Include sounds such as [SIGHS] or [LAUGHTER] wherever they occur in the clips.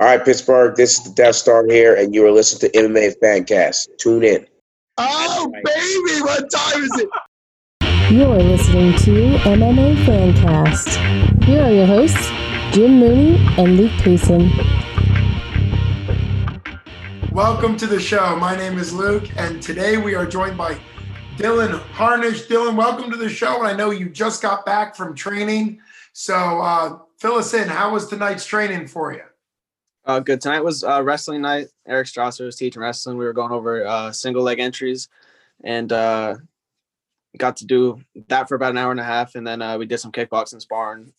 All right, Pittsburgh, this is the Death Star here, and you are listening to MMA Fancast. Tune in. Oh, baby, what time is it? You're listening to MMA Fancast. Here are your hosts, Jim Mooney and Luke Payson. Welcome to the show. My name is Luke, and today we are joined by Dylan Harnish. Dylan, welcome to the show. And I know you just got back from training. So uh, fill us in. How was tonight's training for you? Uh, good. Tonight was uh, wrestling night. Eric Strasser was teaching wrestling. We were going over uh, single leg entries, and uh, got to do that for about an hour and a half, and then uh, we did some kickboxing sparring.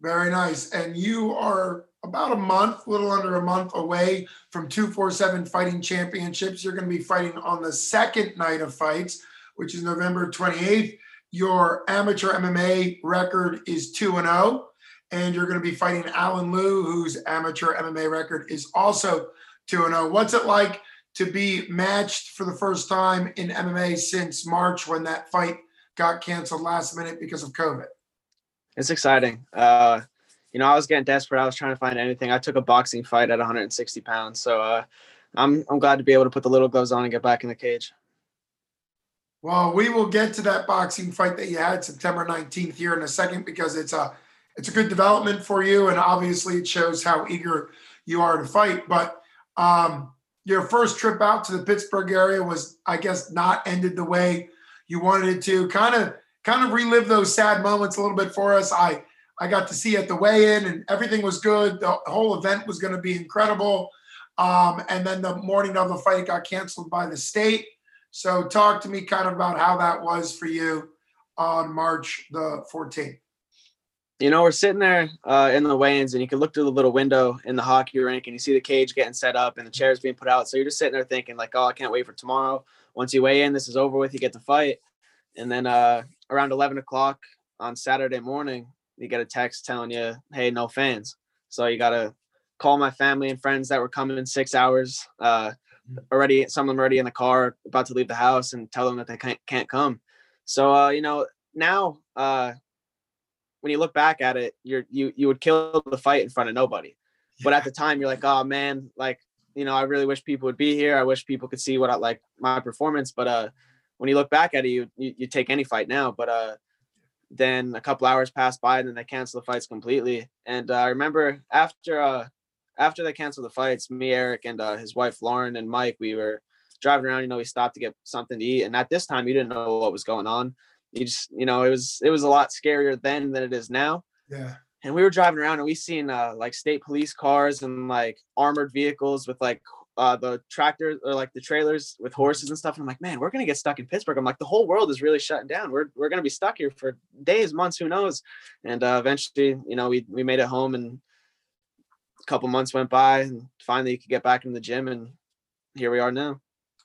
Very nice. And you are about a month, a little under a month away from 247 Fighting Championships. You're going to be fighting on the second night of fights, which is November 28th. Your amateur MMA record is 2 and 0 and you're going to be fighting Alan Liu, whose amateur MMA record is also 2 0. What's it like to be matched for the first time in MMA since March when that fight got canceled last minute because of COVID? It's exciting. Uh, you know, I was getting desperate. I was trying to find anything. I took a boxing fight at 160 pounds, so uh, I'm I'm glad to be able to put the little gloves on and get back in the cage. Well, we will get to that boxing fight that you had September 19th here in a second because it's a it's a good development for you, and obviously it shows how eager you are to fight. But um, your first trip out to the Pittsburgh area was, I guess, not ended the way you wanted it to. Kind of, kind of relive those sad moments a little bit for us. I I got to see at the weigh-in, and everything was good. The whole event was going to be incredible. Um, and then the morning of the fight got canceled by the state. So, talk to me kind of about how that was for you on March the 14th you know, we're sitting there uh, in the weigh-ins, and you can look through the little window in the hockey rink, and you see the cage getting set up and the chairs being put out. So you're just sitting there thinking, like, oh, I can't wait for tomorrow. Once you weigh in, this is over with. You get to fight, and then uh, around 11 o'clock on Saturday morning, you get a text telling you, hey, no fans. So you gotta call my family and friends that were coming in six hours. Uh, already, some of them already in the car, about to leave the house, and tell them that they can't can't come. So uh, you know, now uh, when you look back at it, you're you you would kill the fight in front of nobody. Yeah. But at the time, you're like, oh man, like you know, I really wish people would be here. I wish people could see what I like my performance. But uh, when you look back at it, you you, you take any fight now. But uh, then a couple hours pass by, and then they cancel the fights completely. And uh, I remember after uh after they canceled the fights, me, Eric, and uh, his wife Lauren and Mike, we were driving around. You know, we stopped to get something to eat, and at this time, you didn't know what was going on you just you know it was it was a lot scarier then than it is now yeah and we were driving around and we seen uh, like state police cars and like armored vehicles with like uh, the tractors or like the trailers with horses and stuff. And I'm like, man, we're gonna get stuck in Pittsburgh. I'm like, the whole world is really shutting down. We're we're gonna be stuck here for days, months, who knows? And uh, eventually, you know, we we made it home, and a couple months went by, and finally, you could get back in the gym, and here we are now.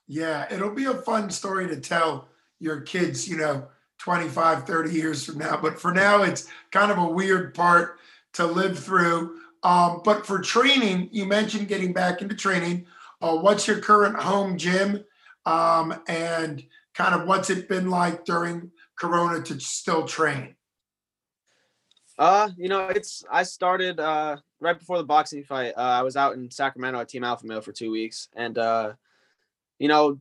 Yeah, it'll be a fun story to tell your kids. You know, 25, 30 years from now. But for now, it's kind of a weird part to live through. Um, but for training, you mentioned getting back into training. Uh, what's your current home gym? Um, and kind of what's it been like during Corona to still train? Uh, you know, it's I started uh right before the boxing fight. Uh, I was out in Sacramento at Team Alpha Male for two weeks, and uh, you know,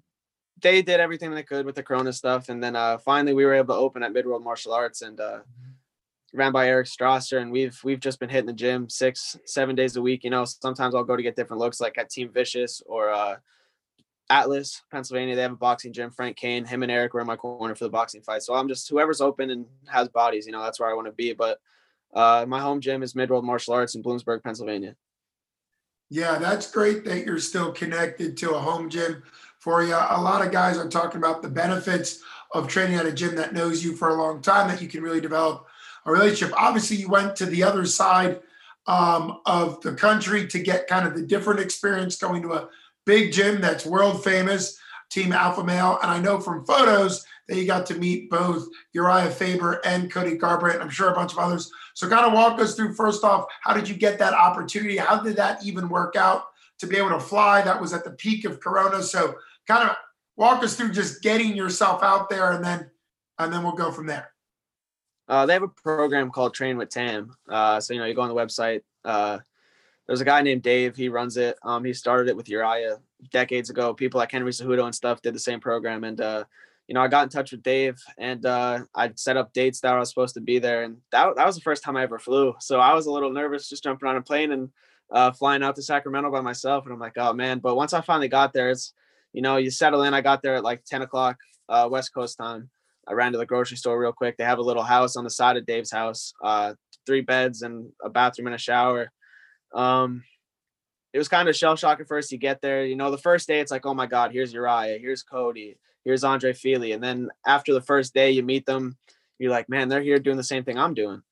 they did everything they could with the Corona stuff, and then uh, finally we were able to open at Midworld Martial Arts and uh, ran by Eric Strasser, and we've we've just been hitting the gym six seven days a week. You know, sometimes I'll go to get different looks, like at Team Vicious or uh, Atlas, Pennsylvania. They have a boxing gym. Frank Kane, him and Eric were in my corner for the boxing fight. So I'm just whoever's open and has bodies. You know, that's where I want to be. But uh, my home gym is Midworld Martial Arts in Bloomsburg, Pennsylvania. Yeah, that's great that you're still connected to a home gym for you. A lot of guys are talking about the benefits of training at a gym that knows you for a long time, that you can really develop a relationship. Obviously, you went to the other side um, of the country to get kind of the different experience going to a big gym that's world famous, Team Alpha Male. And I know from photos that you got to meet both Uriah Faber and Cody Garbrandt, I'm sure a bunch of others. So, kind of walk us through first off, how did you get that opportunity? How did that even work out to be able to fly? That was at the peak of Corona. So, kind of walk us through just getting yourself out there and then and then we'll go from there uh, they have a program called train with tam uh, so you know you go on the website uh, there's a guy named Dave. He runs it. Um, he started it with Uriah decades ago. People like Henry Cejudo and stuff did the same program. And uh, you know, I got in touch with Dave and uh, I set up dates that I was supposed to be there. And that that was the first time I ever flew. So I was a little nervous just jumping on a plane and uh, flying out to Sacramento by myself. And I'm like, oh man. But once I finally got there, it's you know, you settle in. I got there at like 10 o'clock uh, West Coast time. I ran to the grocery store real quick. They have a little house on the side of Dave's house, uh, three beds and a bathroom and a shower. Um, it was kind of shell shock at first. You get there, you know, the first day it's like, oh my God, here's Uriah, here's Cody, here's Andre Fili. And then after the first day, you meet them, you're like, man, they're here doing the same thing I'm doing.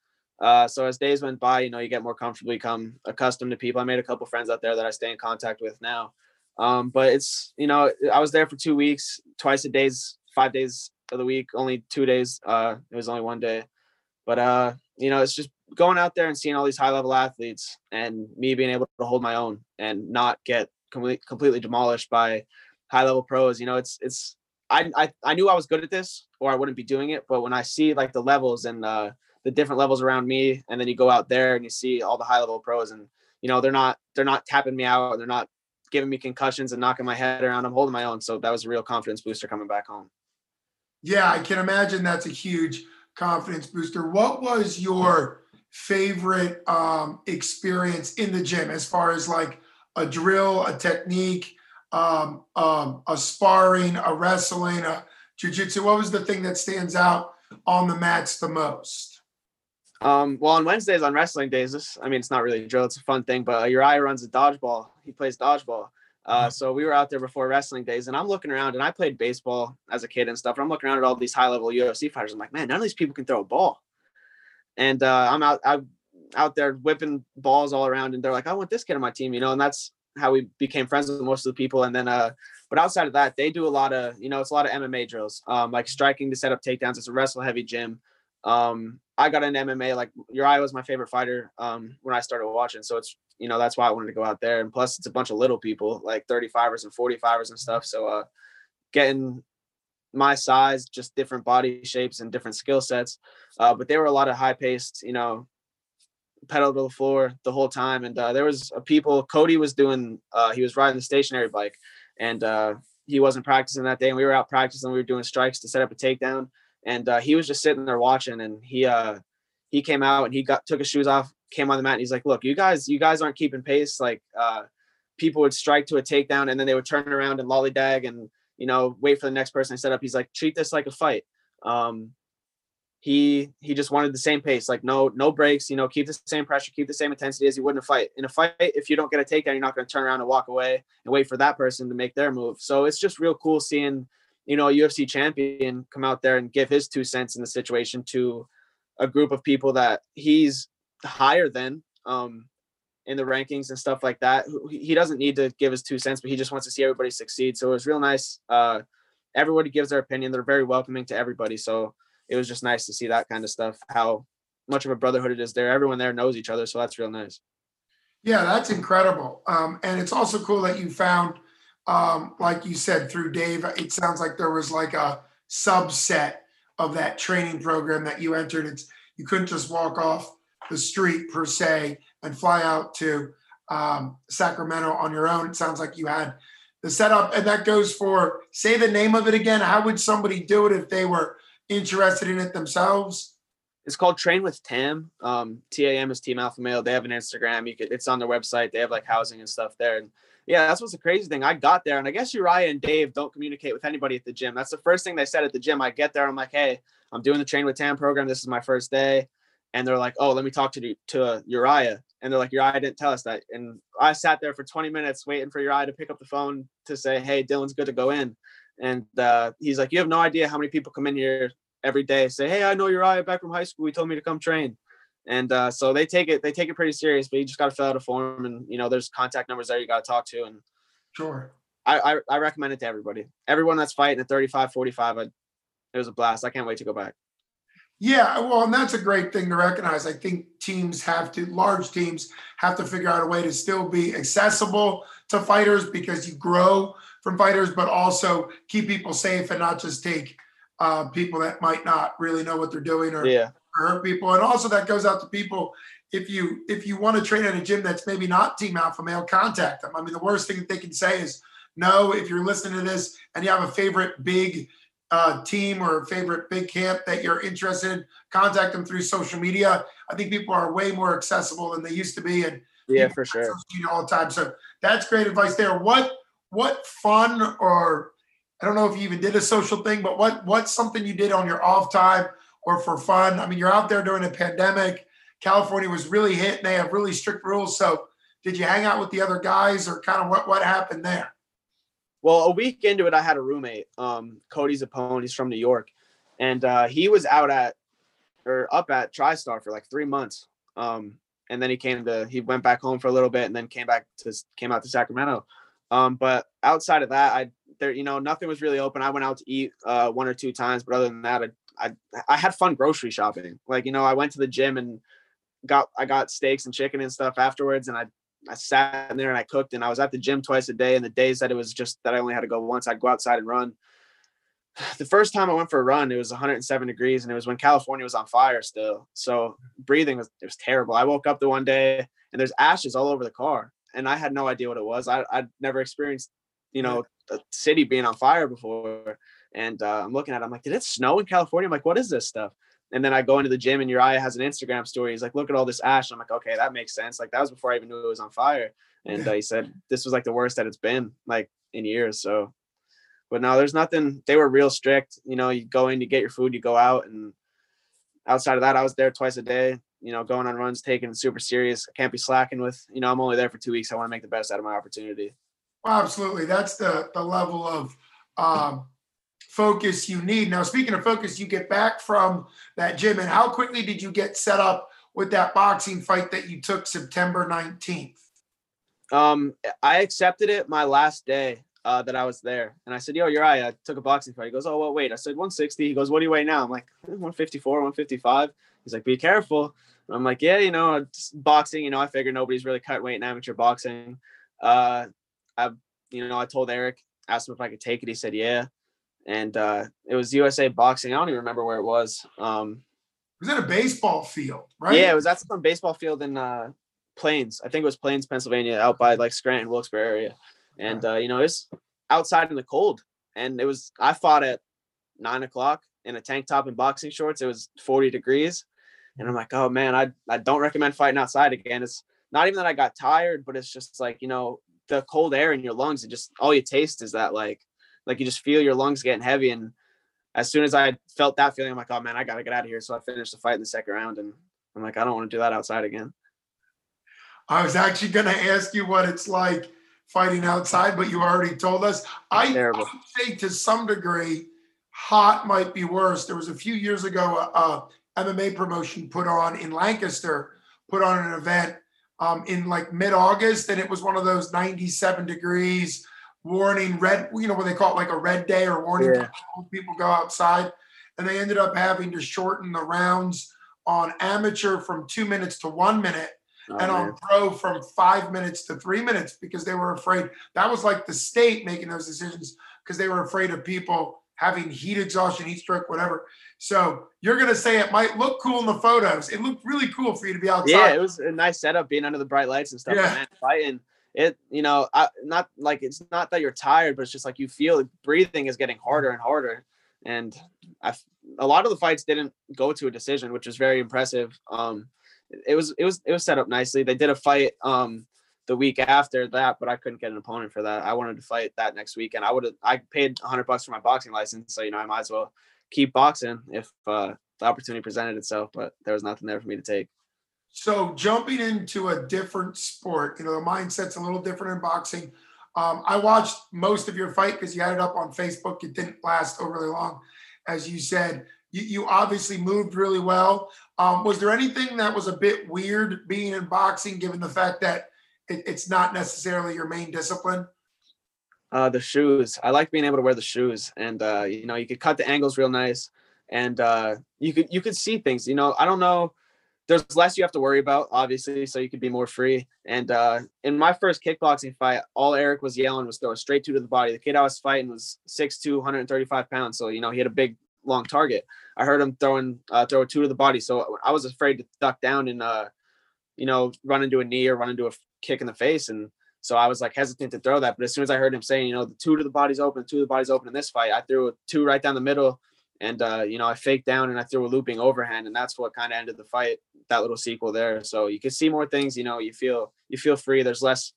Uh, so as days went by, you know, you get more comfortable, become accustomed to people. I made a couple friends out there that I stay in contact with now. Um, but it's, you know, I was there for two weeks, twice a days, five days of the week, only two days. Uh, it was only one day, but uh, you know, it's just going out there and seeing all these high level athletes and me being able to hold my own and not get completely demolished by high level pros. You know, it's it's I, I I knew I was good at this or I wouldn't be doing it. But when I see like the levels and uh, the different levels around me, and then you go out there and you see all the high level pros, and you know they're not they're not tapping me out, they're not giving me concussions and knocking my head around. I'm holding my own, so that was a real confidence booster coming back home. Yeah, I can imagine that's a huge confidence booster. What was your favorite um, experience in the gym as far as like a drill, a technique, um, um, a sparring, a wrestling, a jujitsu? What was the thing that stands out on the mats the most? Um, well, on Wednesdays, on wrestling days, this, I mean, it's not really a drill, it's a fun thing, but uh, Uriah runs a dodgeball. He plays dodgeball. Uh, mm-hmm. so we were out there before wrestling days, and I'm looking around, and I played baseball as a kid and stuff. And I'm looking around at all these high level UFC fighters. I'm like, man, none of these people can throw a ball and uh, I'm out I'm out there whipping balls all around, and they're like, I want this kid on my team, you know, and that's how we became friends with most of the people. And then, uh, but outside of that, they do a lot of, you know, it's a lot of MMA drills, um, like striking to set up takedowns. It's a wrestle heavy gym. Um, I got into MMA. Like Uriah was my favorite fighter um, when I started watching, so it's you know that's why I wanted to go out there. And plus, it's a bunch of little people, like 35ers and 45ers and stuff. So uh, getting my size, just different body shapes and different skill sets. Uh, but they were a lot of high paced, you know, pedal to the floor the whole time. And uh, there was a people, Cody was doing, uh, he was riding the stationary bike and uh, he wasn't practicing that day. And we were out practicing, we were doing strikes to set up a takedown. And uh, he was just sitting there watching and he, uh, he came out and he got, took his shoes off, came on the mat and he's like, look, you guys, you guys aren't keeping pace. Like, people would strike to a takedown and then they would turn around and lollygag and you know, wait for the next person to set up. He's like, treat this like a fight. Um, he he just wanted the same pace, like no no breaks. You know, keep the same pressure, keep the same intensity as you would in a fight. In a fight, if you don't get a takedown, you're not going to turn around and walk away and wait for that person to make their move. So it's just real cool seeing you know a UFC champion come out there and give his two cents in the situation to a group of people that he's higher than. Um, in the rankings and stuff like that. He doesn't need to give his two cents, but he just wants to see everybody succeed. So it was real nice. Uh, everybody gives their opinion. They're very welcoming to everybody. So it was just nice to see that kind of stuff. How much of a brotherhood it is there. Everyone there knows each other, so that's real nice. Yeah, that's incredible. Um, and it's also cool that you found, um, like you said, through Dave. It sounds like there was like a subset of that training program that you entered. It's you couldn't just walk off the street per se and fly out to um, Sacramento on your own. It sounds like you had the setup, and that goes for say the name of it again. How would somebody do it if they were interested in it themselves? It's called Train with Tam. Um, TAM is Team Alpha Male. They have an Instagram. You could, it's on their website. They have like housing and stuff there. And yeah, that's what's the crazy thing. I got there, and I guess Uriah and Dave don't communicate with anybody at the gym. That's the first thing they said at the gym. I get there, I'm like, hey, I'm doing the Train with Tam program. This is my first day and they're like, "Oh, let me talk to to uh, Uriah," and they're like, "Uriah didn't tell us that." And I sat there for 20 minutes waiting for Uriah to pick up the phone to say, "Hey, Dylan's good to go in," and uh, he's like, "You have no idea how many people come in here every day say, "Hey, I know Uriah back from high school. He told me to come train." And uh, so they take it they take it pretty serious, but you just got to fill out a form, and you know, there's contact numbers there you got to talk to, and sure. I, I, I recommend it to everybody. Everyone that's fighting at 35, 45, I, it was a blast. I can't wait to go back. Yeah, well, and that's a great thing to recognize. I think teams have to, large teams have to figure out a way to still be accessible to fighters because you grow from fighters, but also keep people safe and not just take uh, people that might not really know what they're doing or, yeah. Hurt people. And also that goes out to people if you if you want to train at a gym that's maybe not Team Alpha Male, contact them. I mean, the worst thing that they can say is no. If you're listening to this and you have a favorite big uh, team or a favorite big camp that you're interested in, contact them through social media. I think people are way more accessible than they used to be, and Yeah, for sure. all the time. So that's great advice there. What what fun or I don't know if you even did a social thing, but what what's something you did on your off time or for fun? I mean, you're out there during a pandemic. California was really hit and they have really strict rules. So did you hang out with the other guys or kind of what what happened there? Well, a week into it, I had a roommate, um, Cody Zapone. He's from New York, and uh, he was out at or up at TriStar for like three months. Um, and then he came to he went back home for a little bit, and then came back to came out to Sacramento. Um, but outside of that, I there you know nothing was really open. I went out to eat uh, one or two times, but other than that, I, I I had fun grocery shopping. Like you know, I went to the gym and got I got steaks and chicken and stuff afterwards, and I I sat in there and I cooked and I was at the gym twice a day. And the days that it was just that I only had to go once, I'd go outside and run. [SIGHS] The first time I went for a run, it was 107 degrees and it was when California was on fire still. So breathing was it was terrible. I woke up the one day and there's ashes all over the car. And I had no idea what it was. I, I'd never experienced, you know, a city being on fire before. And uh, I'm looking at it, I'm like, did it snow in California? I'm like, what is this stuff? And then I go into the gym and Uriah has an Instagram story. He's like, look at all this ash. I'm like, okay, that makes sense. Like that was before I even knew it was on fire. And uh, he said this was like the worst that it's been like in years. So, but no, there's nothing. They were real strict. You know, you go in, you get your food, you go out, and outside of that, I was there twice a day. You know, going on runs, taking super serious. I can't be slacking with. You know, I'm only there for two weeks. I want to make the best out of my opportunity. Absolutely. That's the the level of um, focus you need. Now, speaking of focus, you get back from that gym, and how quickly did you get set up with that boxing fight that you took September 19th? Um, I accepted it my last day uh, that I was there, and I said, "Yo, Uriah. I took a boxing fight." He goes, "Oh, well, wait." I said 160. He goes, "What do you weigh now?" I'm like 154, 155. He's like, "Be careful." I'm like, "Yeah, you know, boxing. You know, I figure nobody's really cut weight in amateur boxing." Uh, I, you know, I told Eric, asked him if I could take it. He said, "Yeah." And uh, it was USA Boxing. I don't even remember where it was. Um, It was in a baseball field, right? yeah, it was at some baseball field in uh, Plains. I think it was Plains, Pennsylvania, out by like Scranton, Wilkes-Barre area. And uh, you know, it's outside in the cold. And it was I fought at nine o'clock in a tank top and boxing shorts. It was 40 degrees. And I'm like, oh man, I I don't recommend fighting outside again. It's not even that I got tired, but it's just like, you know, the cold air in your lungs, and just all you taste is that like like you just feel your lungs getting heavy. And as soon as I felt that feeling, I'm like, oh man, I gotta get out of here. So I finished the fight in the second round and I'm like, I don't want to do that outside again. I was actually going to ask you what it's like fighting outside, but you already told us. I, I say to some degree, hot might be worse. There was a few years ago, a, a MMA promotion put on in Lancaster, put on an event um, in like mid-August, and it was one of those 97 degrees warning red, you know, what they call it like a red day or warning Yeah. people go outside. And they ended up having to shorten the rounds on amateur from two minutes to one minute Oh, and man. on pro from five minutes to three minutes because they were afraid that was like the state making those decisions because they were afraid of people having heat exhaustion, heat stroke, whatever. So you're gonna say it might look cool in the photos. It looked really cool for you to be outside. yeah, it was a nice setup being under the bright lights and stuff. Yeah. Fighting it, you know, I, not like it's not that you're tired, but it's just like you feel breathing is getting harder and harder. And I, a lot of the fights didn't go to a decision, which was very impressive. Um, it was it was it was set up nicely. They did a fight um the week after that, but I couldn't get an opponent for that. I wanted to fight that next week, and I would have I paid hundred bucks for my boxing license, so you know I might as well keep boxing if uh, the opportunity presented itself. But there was nothing there for me to take. So jumping into a different sport, you know, the mindset's a little different in boxing. Um, I watched most of your fight because you had it up on Facebook. It didn't last overly long, as you said. You, you obviously moved really well. Um, was there anything that was a bit weird being in boxing, given the fact that it, it's not necessarily your main discipline? Uh, the shoes. I like being able to wear the shoes, and uh, you know, you could cut the angles real nice, and uh, you could you could see things. You know, I don't know. There's less you have to worry about, obviously, so you could be more free. And uh, in my first kickboxing fight, all Eric was yelling was throw a straight two to the body. The kid I was fighting was 6'2", 135 pounds, so you know he had a big long target. I heard him throwing uh, throw a two to the body, so I was afraid to duck down and uh, you know, run into a knee or run into a kick in the face. And so I was like hesitant to throw that. But as soon as I heard him saying, you know, the two to the body's open, two to the body's open in this fight, I threw a two right down the middle. And uh, you know, I faked down and I threw a looping overhand, and that's what kind of ended the fight. That little sequel there. So you can see more things. You know, you feel you feel free. There's less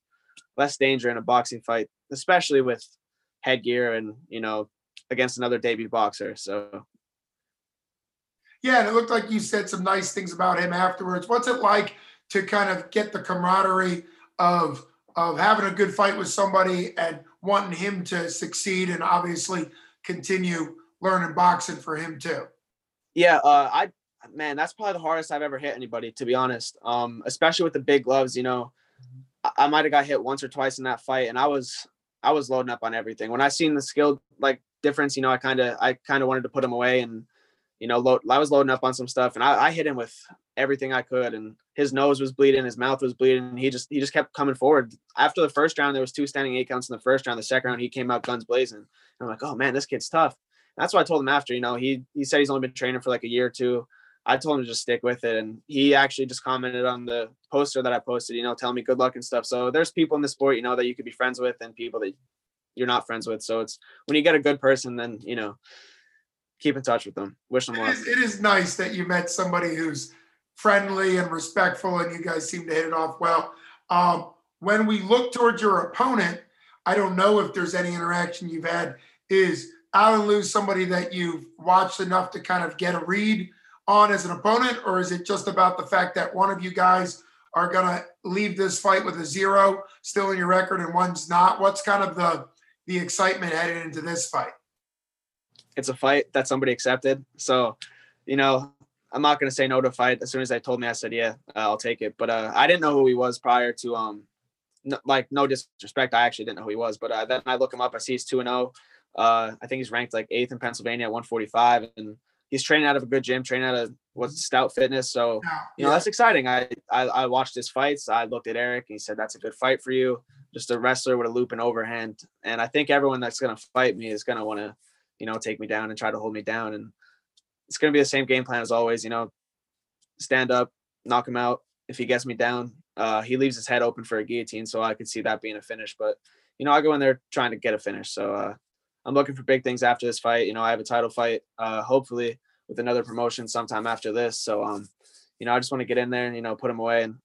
less danger in a boxing fight, especially with headgear and you know against another debut boxer. So yeah, and it looked like you said some nice things about him afterwards. What's it like to kind of get the camaraderie of of having a good fight with somebody and wanting him to succeed and obviously continue learning boxing for him too? Yeah, uh, I man, that's probably the hardest I've ever hit anybody, to be honest. Um, especially with the big gloves, you know, I, I might have got hit once or twice in that fight, and I was I was loading up on everything. When I seen the skill like difference, you know, I kind of I kind of wanted to put him away and you know, load, I was loading up on some stuff and I, I, hit him with everything I could and his nose was bleeding, his mouth was bleeding. and He just, he just kept coming forward. After the first round, there was two standing eight counts in the first round. The second round, he came out guns blazing. I'm like, oh man, this kid's tough. That's what I told him after, you know, he, he said he's only been training for like a year or two. I told him to just stick with it. And he actually just commented on the poster that I posted, you know, telling me good luck and stuff. So there's people in the sport, you know, that you could be friends with and people that you're not friends with. So it's when you get a good person, then, you know, keep in touch with them. Wish them luck. It is, it is nice that you met somebody who's friendly and respectful, and you guys seem to hit it off well. Um, when we look towards your opponent, I don't know if there's any interaction you've had. Is Alan Liu somebody that you've watched enough to kind of get a read on as an opponent, or is it just about the fact that one of you guys are going to leave this fight with a zero still in your record and one's not? What's kind of the the excitement headed into this fight? It's a fight that somebody accepted, so you know I'm not going to say no to fight. As soon as they told me, I said, yeah, uh, I'll take it. But uh, I didn't know who he was prior to, um, no, like, no disrespect. I actually didn't know who he was. But uh, then I look him up. I see he's 2 and 0. Uh, I think he's ranked like eighth in Pennsylvania at 145, and he's training out of a good gym, training out of what's Stout Fitness. So you know that's exciting. I, I I watched his fights. I looked at Eric. And he said that's a good fight for you. Just a wrestler with a loop and overhand. And I think everyone that's gonna fight me is gonna want to you know, take me down and try to hold me down. And it's going to be the same game plan as always, you know, stand up, knock him out. If he gets me down, uh, he leaves his head open for a guillotine. So I could see that being a finish. But, you know, I go in there trying to get a finish. So uh, I'm looking for big things after this fight. You know, I have a title fight, uh, hopefully with another promotion sometime after this. So, um, you know, I just want to get in there and, you know, put him away and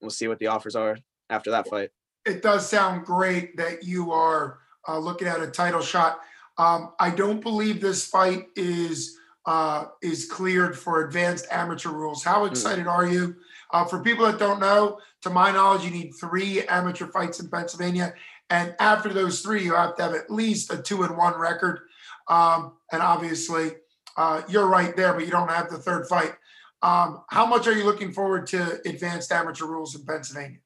we'll see what the offers are after that fight. It does sound great that you are uh, looking at a title shot. Um, I don't believe this fight is uh, is cleared for advanced amateur rules. How hmm. excited mm. are you? Uh, for people that don't know, to my knowledge, you need three amateur fights in Pennsylvania, and after those three, you have to have at least a two and one record. Um, and obviously, uh, you're right there, but you don't have the third fight. Um, how much are you looking forward to advanced amateur rules in Pennsylvania?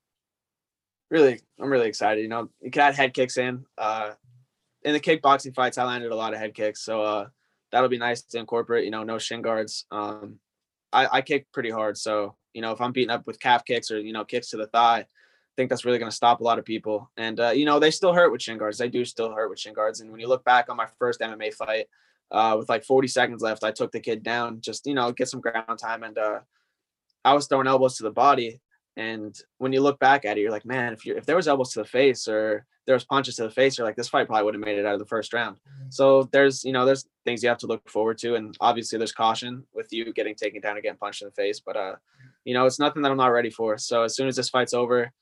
Really, I'm really excited. You know, you can add head kicks in. Uh, in the kickboxing fights, I landed a lot of head kicks, so uh, that'll be nice to incorporate. You know, no shin guards. Um, I, I kick pretty hard, so you know if I'm beating up with calf kicks or you know kicks to the thigh, think that's really going to stop a lot of people. And uh, you know they still hurt with shin guards. They do still hurt with shin guards. And when you look back on my first MMA fight, uh, with like 40 seconds left, I took the kid down just you know get some ground time, and uh, I was throwing elbows to the body. And when you look back at it, you're like, man, if you if there was elbows to the face or there was punches to the face, you're like, this fight probably would have made it out of the first round. Mm-hmm. So there's, you know, there's things you have to look forward to. And obviously there's caution with you getting taken down and getting punched in the face. But uh, you know, it's nothing that I'm not ready for. So as soon as this fight's over,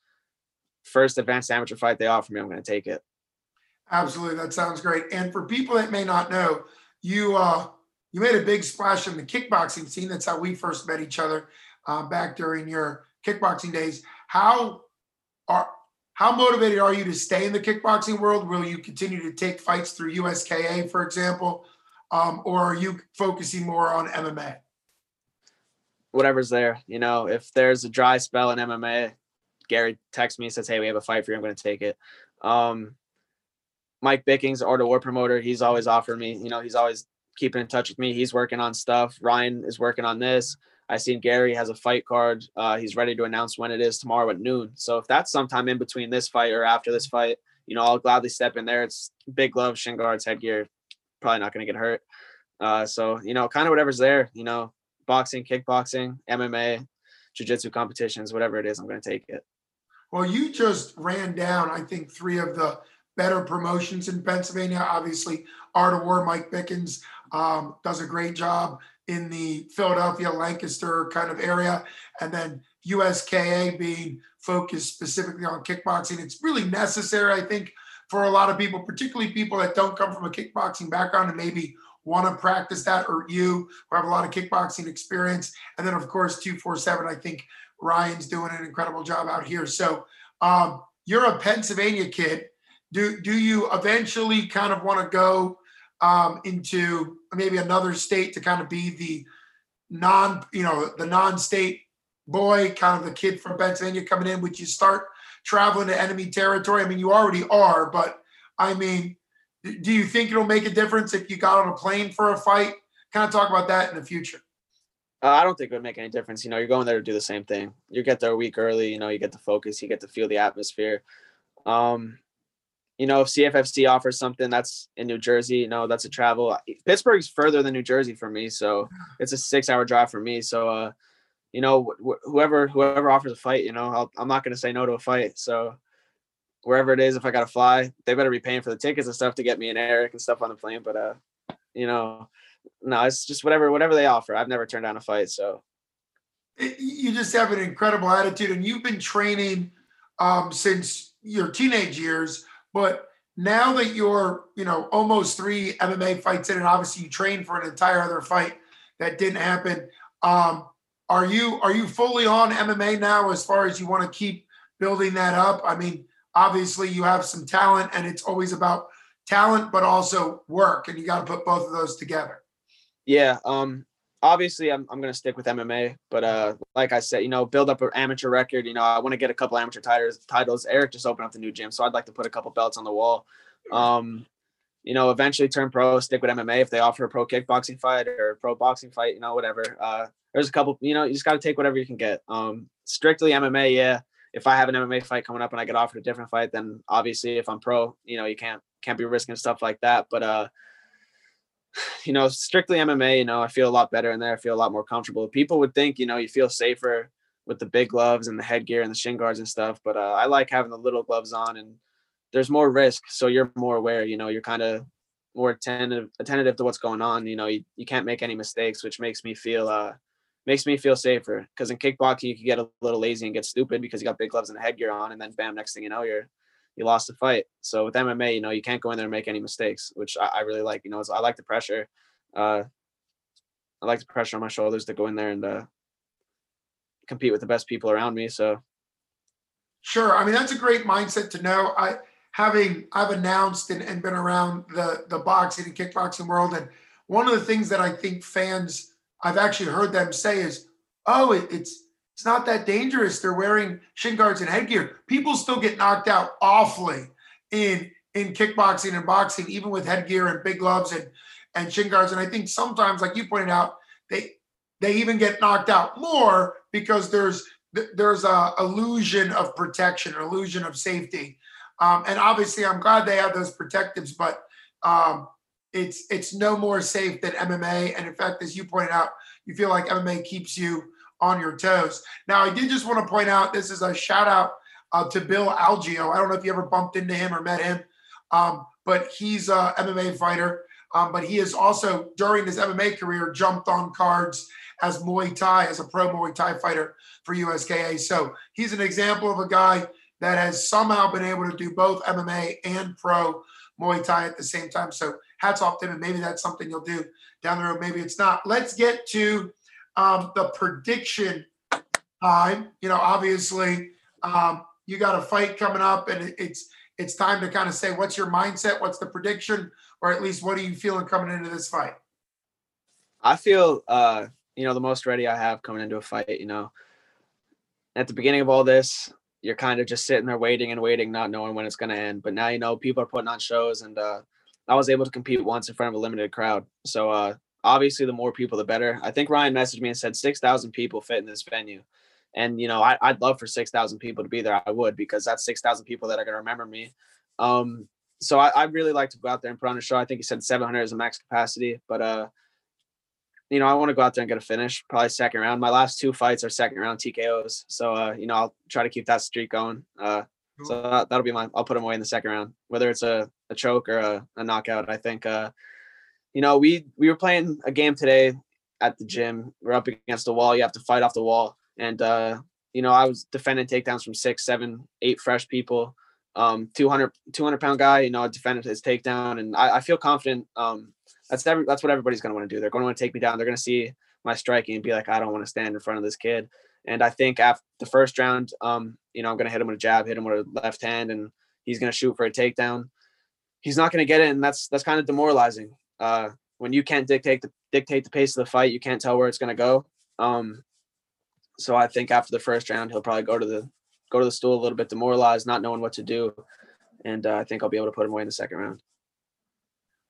first advanced amateur fight they offer me, I'm gonna take it. Absolutely. That sounds great. And for people that may not know, you uh you made a big splash in the kickboxing scene. That's how we first met each other uh, back during your kickboxing days. How are how motivated are you to stay in the kickboxing world? Will you continue to take fights through USKA, for example, um, or are you focusing more on MMA? Whatever's there. You know, if there's a dry spell in MMA, Gary texts me and says, "Hey, we have a fight for you. I'm going to take it." Um, Mike Bickings, Art of War promoter, he's always offered me. You know, he's always keeping in touch with me. He's working on stuff. Ryan is working on this. I seen Gary has a fight card. Uh, he's ready to announce when it is tomorrow at noon. So if that's sometime in between this fight or after this fight, you know, I'll gladly step in there. It's big gloves, shin guards, headgear. Probably not going to get hurt. Uh, so you know, kind of whatever's there. You know, boxing, kickboxing, MMA, jujitsu competitions, whatever it is, I'm going to take it. Well, you just ran down, I think, three of the better promotions in Pennsylvania. Obviously, Art of War, Mike Bickens um, does a great job in the Philadelphia, Lancaster kind of area. And then USKA being focused specifically on kickboxing. It's really necessary, I think, for a lot of people, particularly people that don't come from a kickboxing background and maybe want to practice that, or you who have a lot of kickboxing experience. And then, of course, 247, I think Ryan's doing an incredible job out here. So um, you're a Pennsylvania kid. Do, do you eventually kind of want to go um, into maybe another state to kind of be the non, you know, the non-state boy, kind of the kid from Pennsylvania coming in? Would you start traveling to enemy territory? I mean, you already are, but I mean, do you think it'll make a difference if you got on a plane for a fight? Kind of talk about that in the future. Uh, I don't think it would make any difference. You know, you're going there to do the same thing. You get there a week early. You know, you get to focus. You get to feel the atmosphere. Um, you know, if CFFC offers something that's in New Jersey, you know, that's a travel. Pittsburgh's further than New Jersey for me, so it's a six-hour drive for me. So, uh, you know, wh- whoever whoever offers a fight, you know, i am not going to say no to a fight. So, wherever it is, if I got to fly, they better be paying for the tickets and stuff to get me and Eric and stuff on the plane. But, uh, you know, no, it's just whatever whatever they offer. I've never turned down a fight, so. You just have an incredible attitude, and you've been training um, since your teenage years. But now that you're, you know, almost three MMA fights in, and obviously you trained for an entire other fight that didn't happen. Um, are you are you fully on MMA now as far as you want to keep building that up? I mean, obviously you have some talent and it's always about talent but also work and you got to put both of those together. Yeah, um obviously I'm I'm going to stick with MMA, but uh like I said, you know, build up an amateur record, you know, I want to get a couple amateur titles titles. Eric just opened up the new gym, so I'd like to put a couple belts on the wall. Um you know, eventually turn pro, stick with MMA if they offer a pro kickboxing fight or pro boxing fight, you know, whatever. Uh there's a couple, you know, you just got to take whatever you can get. Um, strictly MMA, yeah. If I have an MMA fight coming up and I get offered a different fight, then obviously if I'm pro, you know, you can't can't be risking stuff like that. But uh, [SIGHS] you know, strictly MMA, you know, I feel a lot better in there. I feel a lot more comfortable. People would think, you know, you feel safer with the big gloves and the headgear and the shin guards and stuff. But uh, I like having the little gloves on and there's more risk. So you're more aware, you know, you're kind of more attentive, attentive to what's going on. You know, you, you can't make any mistakes, which makes me feel, uh, makes me feel safer because in kickboxing you can get a little lazy and get stupid because you got big gloves and headgear on and then bam next thing you know you're you lost the fight. So with mma you know you can't go in there and make any mistakes which i, I really like you know i like the pressure uh i like the pressure on my shoulders to go in there and uh compete with the best people around me so. Sure i mean that's a great mindset to know. I having i've announced and, and been around the the boxing and kickboxing world and one of the things that i think fans I've actually heard them say is, oh, it, it's it's not that dangerous. They're wearing shin guards and headgear. People still get knocked out awfully in in kickboxing and boxing, even with headgear and big gloves and and shin guards. And I think sometimes, like you pointed out, they they even get knocked out more because there's there's a illusion of protection, an illusion of safety. Um, and obviously, I'm glad they have those protectives, but um, it's it's no more safe than MMA. And in fact, as you pointed out, you feel like MMA keeps you on your toes. Now, I did just want to point out this is a shout out uh, to Bill Algeo. I don't know if you ever bumped into him or met him, um, but he's a MMA fighter. Um, but he has also, during his MMA career, jumped on cards as Muay Thai, as a pro Muay Thai fighter for USKA. So he's an example of a guy that has somehow been able to do both MMA and pro Muay Thai at the same time. So hats off to him. And maybe that's something you'll do down the road. Maybe it's not. Let's get to um, the prediction time. You know, obviously, um, you got a fight coming up, and it's it's time to kind of say what's your mindset, what's the prediction, or at least what are you feeling coming into this fight? I feel, uh, you know, the most ready I have coming into a fight. You know, at the beginning of all this, you're kind of just sitting there waiting and waiting, not knowing when it's going to end. But now you know people are putting on shows, and uh, I was able to compete once in front of a limited crowd. So uh, obviously, the more people, the better. I think Ryan messaged me and said six thousand people fit in this venue, and you know I, would love for six thousand people to be there. I would because that's six thousand people that are going to remember me. Um, so I, I really like to go out there and put on a show. I think he said 700 is a max capacity, but uh, you know, I want to go out there and get a finish, probably second round. My last two fights are second round TKOs, so uh, you know, I'll try to keep that streak going. Uh, so that, that'll be my. I'll put him away in the second round, whether it's a, a choke or a, a knockout. I think, uh, you know, we we were playing a game today at the gym. We're up against the wall. You have to fight off the wall, and uh, you know, I was defending takedowns from six, seven, eight fresh people. Um, 200, 200 pound guy, you know, I defended his takedown, and I, I feel confident. Um, that's every, that's what everybody's going to want to do. They're going to want to take me down. They're going to see my striking and be like, I don't want to stand in front of this kid. And I think after the first round, um, you know, I'm going to hit him with a jab, hit him with a left hand, and he's going to shoot for a takedown. He's not going to get it, and that's that's kind of demoralizing. Uh, when you can't dictate the dictate the pace of the fight, you can't tell where it's going to go. Um, so I think after the first round, he'll probably go to the go to the stool a little bit demoralized, not knowing what to do, and uh, I think I'll be able to put him away in the second round.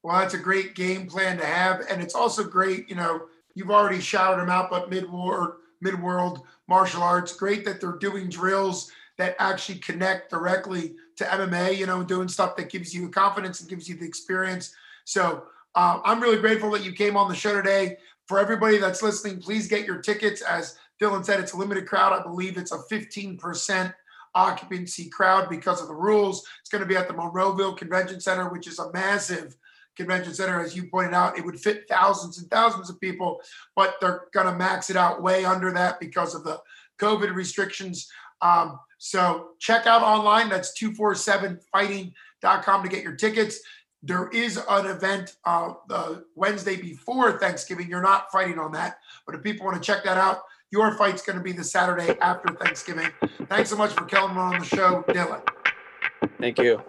Well, that's a great game plan to have, and it's also great. You know, you've already shouted him out, but mid war, mid world martial arts, great that they're doing drills that actually connect directly to MMA. You know, doing stuff that gives you confidence and gives you the experience. So uh, I'm really grateful that you came on the show today. For everybody that's listening, please get your tickets. As Dylan said, it's a limited crowd. I believe it's a 15% occupancy crowd because of the rules. It's going to be at the Monroeville Convention Center, which is a massive convention center, as you pointed out, it would fit thousands and thousands of people, but they're going to max it out way under that because of the COVID restrictions. Um, so check out online. That's 247fighting.com to get your tickets. There is an event uh, the Wednesday before Thanksgiving. You're not fighting on that, but if people want to check that out, your fight's going to be the Saturday after Thanksgiving. Thanks so much for coming on the show, Dylan. Thank you.